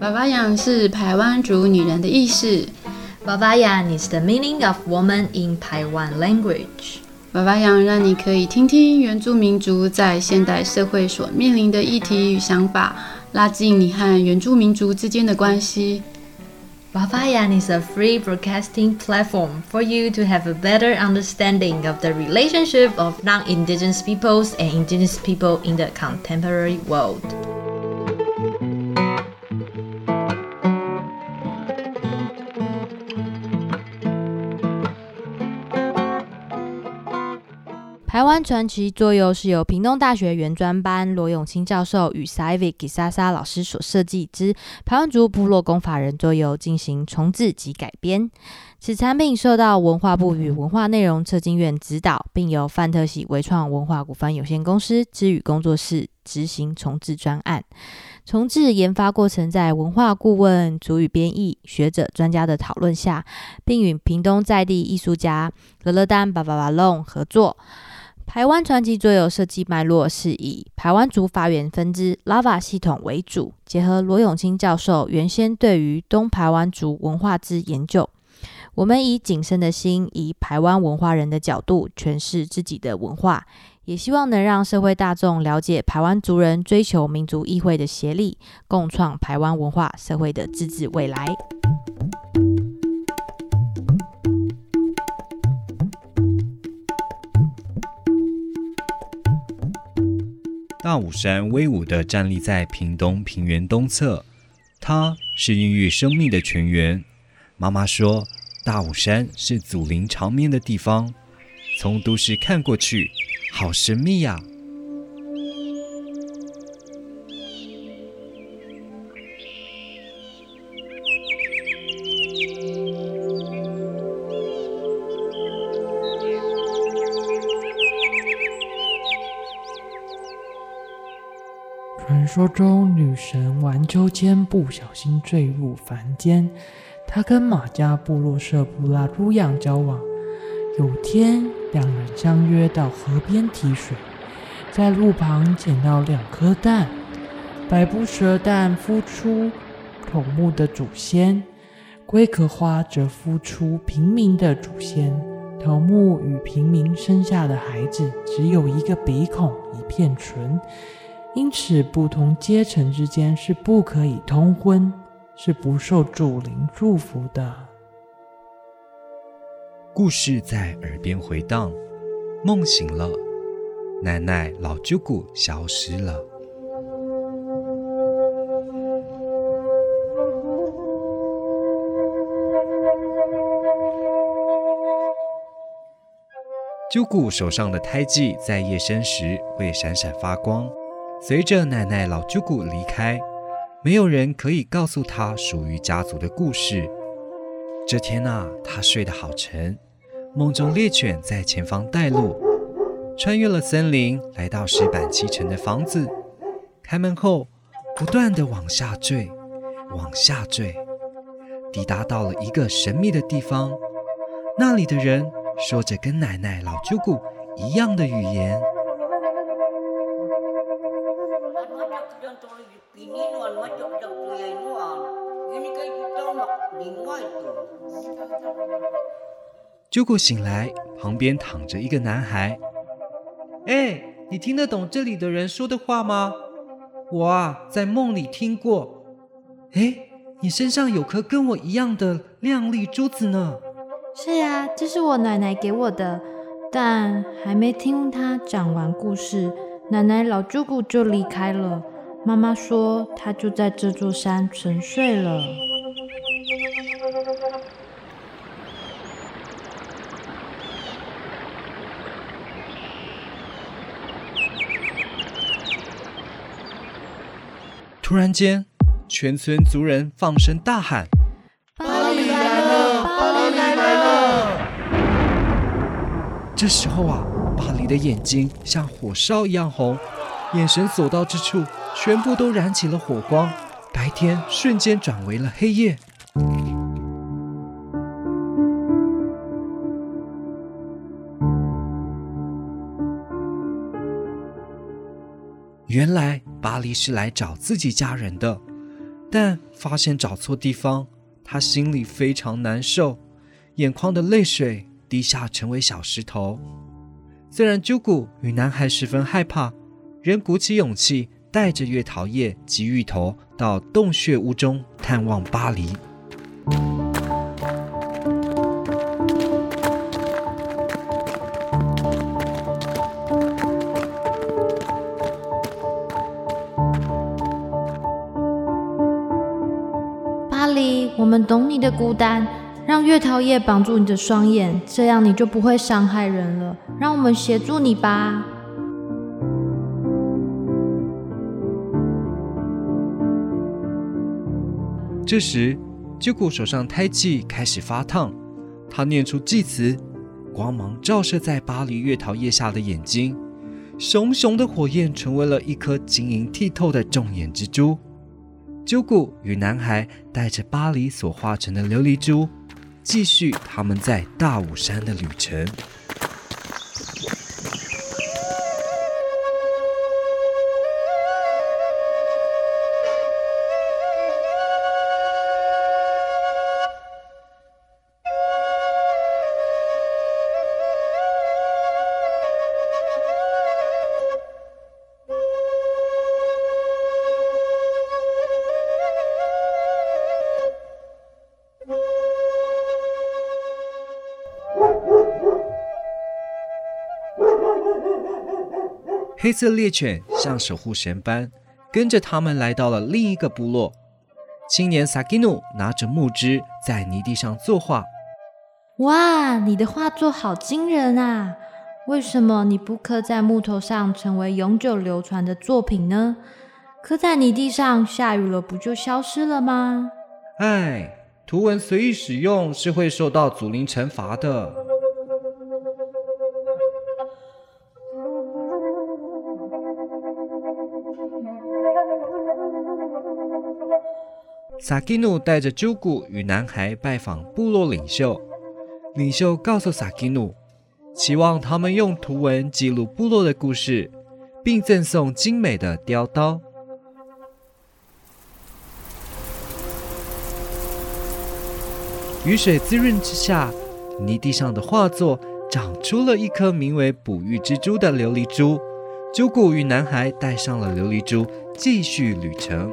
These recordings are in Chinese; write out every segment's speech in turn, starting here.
娃娃养是台湾族女人的意思。娃娃养 is the meaning of woman in Taiwan language。娃娃养让你可以听听原住民族在现代社会所面临的议题与想法，拉近你和原住民族之间的关系。Vavayan is a free broadcasting platform for you to have a better understanding of the relationship of non-indigenous peoples and indigenous people in the contemporary world. 湾传奇桌游是由屏东大学原专班罗永清教授与 Saivik Gisasa 老师所设计之台湾族部落工法人桌游进行重置及改编。此产品受到文化部与文化内容策进院指导，并由范特喜微创文化股份有限公司之语工作室执行重置专案。重置研发过程在文化顾问、主语编译、学者专家的讨论下，并与屏东在地艺术家乐乐丹巴巴巴龙合作。台湾传奇桌游设计脉络是以台湾族发源分支 Lava 系统为主，结合罗永清教授原先对于东台湾族文化之研究，我们以谨慎的心，以台湾文化人的角度诠释自己的文化，也希望能让社会大众了解台湾族人追求民族议会的协力，共创台湾文化社会的自治未来。大武山威武地站立在屏东平原东侧，它是孕育生命的泉源。妈妈说，大武山是祖灵长眠的地方。从都市看过去，好神秘呀。说中，女神玩秋千不小心坠入凡间。她跟马家部落社布拉鲁养交往。有天，两人相约到河边提水，在路旁捡到两颗蛋。百步蛇蛋孵出头目的祖先，龟壳花则孵出平民的祖先。头目与平民生下的孩子只有一个鼻孔，一片唇。因此，不同阶层之间是不可以通婚，是不受主灵祝福的。故事在耳边回荡，梦醒了，奶奶老舅姑消失了。舅姑手上的胎记在夜深时会闪闪发光。随着奶奶老舅姑离开，没有人可以告诉他属于家族的故事。这天啊，他睡得好沉，梦中猎犬在前方带路，穿越了森林，来到石板砌成的房子。开门后，不断的往下坠，往下坠，抵达到了一个神秘的地方。那里的人说着跟奶奶老舅姑一样的语言。结果醒来，旁边躺着一个男孩。哎，你听得懂这里的人说的话吗？我啊，在梦里听过。哎，你身上有颗跟我一样的亮丽珠子呢。是呀，这是我奶奶给我的，但还没听她讲完故事，奶奶老姑姑就离开了。妈妈说，她就在这座山沉睡了。突然间，全村族人放声大喊：“巴黎来了！巴黎来了！”这时候啊，巴黎的眼睛像火烧一样红，眼神所到之处，全部都燃起了火光，白天瞬间转为了黑夜。原来巴黎是来找自己家人的。但发现找错地方，他心里非常难受，眼眶的泪水滴下成为小石头。虽然朱古与男孩十分害怕，仍鼓起勇气，带着月桃叶及芋头到洞穴屋中探望巴黎。懂你的孤单，让月桃叶绑住你的双眼，这样你就不会伤害人了。让我们协助你吧。这时，鸠谷手上胎记开始发烫，他念出祭词，光芒照射在巴黎月桃叶下的眼睛，熊熊的火焰成为了一颗晶莹剔透的重眼蜘蛛。鸠谷与男孩带着巴黎所化成的琉璃珠，继续他们在大武山的旅程。黑色猎犬像守护神般跟着他们来到了另一个部落。青年萨基努拿着木枝在泥地上作画。哇，你的画作好惊人啊！为什么你不刻在木头上，成为永久流传的作品呢？刻在泥地上，下雨了不就消失了吗？哎，图文随意使用是会受到祖灵惩罚的。萨基努带着朱古与男孩拜访部落领袖，领袖告诉萨基努，期望他们用图文记录部落的故事，并赠送精美的雕刀。雨水滋润之下，泥地上的画作长出了一颗名为“哺育蜘蛛”的琉璃珠。朱古与男孩带上了琉璃珠，继续旅程。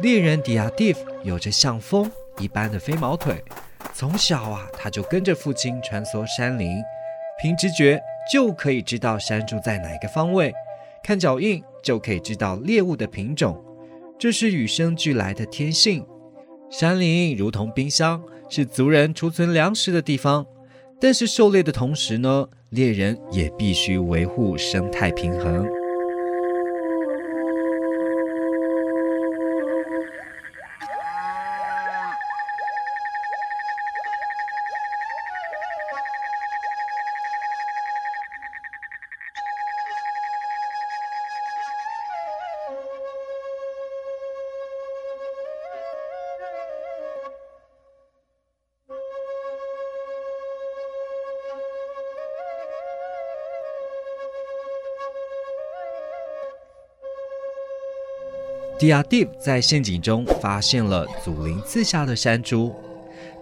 猎人迪亚蒂夫有着像风一般的飞毛腿，从小啊，他就跟着父亲穿梭山林，凭直觉就可以知道山猪在哪个方位，看脚印就可以知道猎物的品种，这是与生俱来的天性。山林如同冰箱，是族人储存粮食的地方，但是狩猎的同时呢，猎人也必须维护生态平衡。迪亚蒂在陷阱中发现了祖灵赐下的山猪，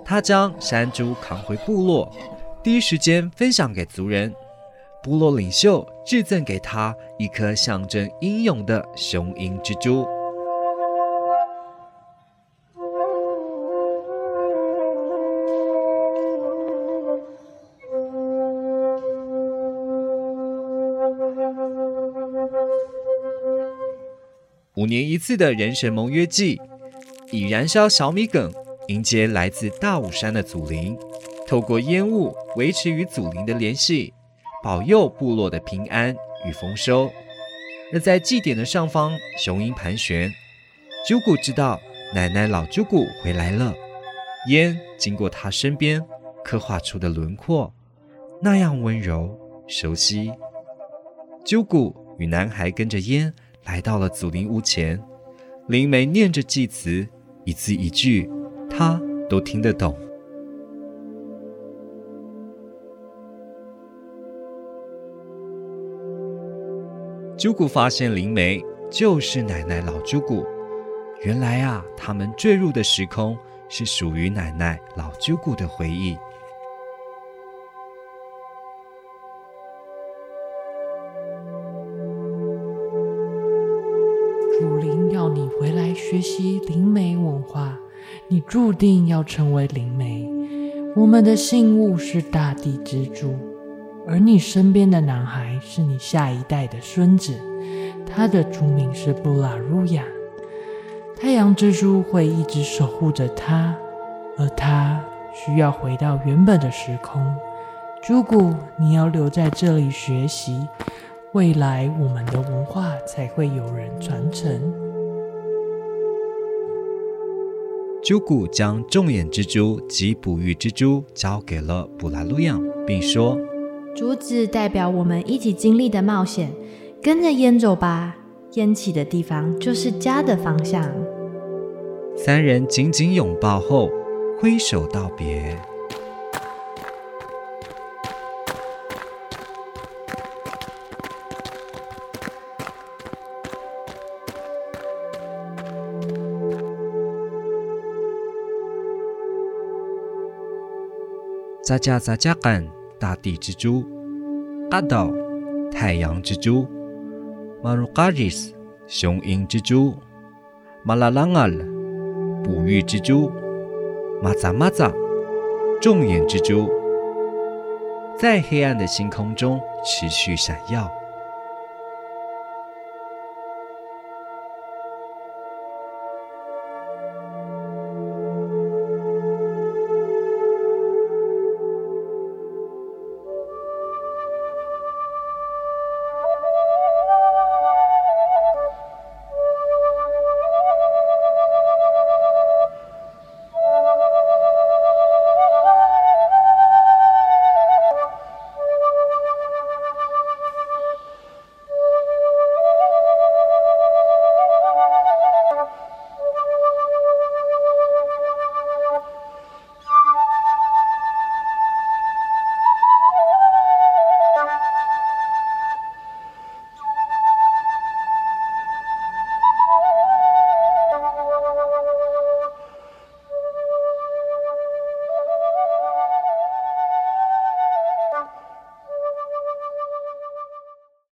他将山猪扛回部落，第一时间分享给族人。部落领袖致赠给他一颗象征英勇的雄鹰之珠。五年一次的人神盟约祭，以燃烧小米梗迎接来自大武山的祖灵，透过烟雾维持与祖灵的联系，保佑部落的平安与丰收。而在祭典的上方，雄鹰盘旋，啾古知道奶奶老啾古回来了。烟经过他身边，刻画出的轮廓，那样温柔熟悉。啾古与男孩跟着烟来到了祖灵屋前，灵媒念着祭词，一字一句，他都听得懂。啾古发现灵媒就是奶奶老啾古，原来啊，他们坠入的时空是属于奶奶老啾古的回忆。主灵要你回来学习灵媒文化，你注定要成为灵媒。我们的信物是大地之珠，而你身边的男孩是你下一代的孙子，他的族名是布拉鲁亚。太阳之珠会一直守护着他，而他需要回到原本的时空。朱古，你要留在这里学习。未来我们的文化才会有人传承。鸠古将重眼蜘蛛及哺育蜘蛛交给了布拉路漾，并说：“竹子代表我们一起经历的冒险，跟着烟走吧，烟起的地方就是家的方向。”三人紧紧拥抱后，挥手道别。扎加扎加干大地之珠，阿道太阳之珠，马鲁嘎里斯雄鹰之珠，马拉朗阿尔哺育之珠，马扎马扎众眼之珠，在黑暗的星空中持续闪耀。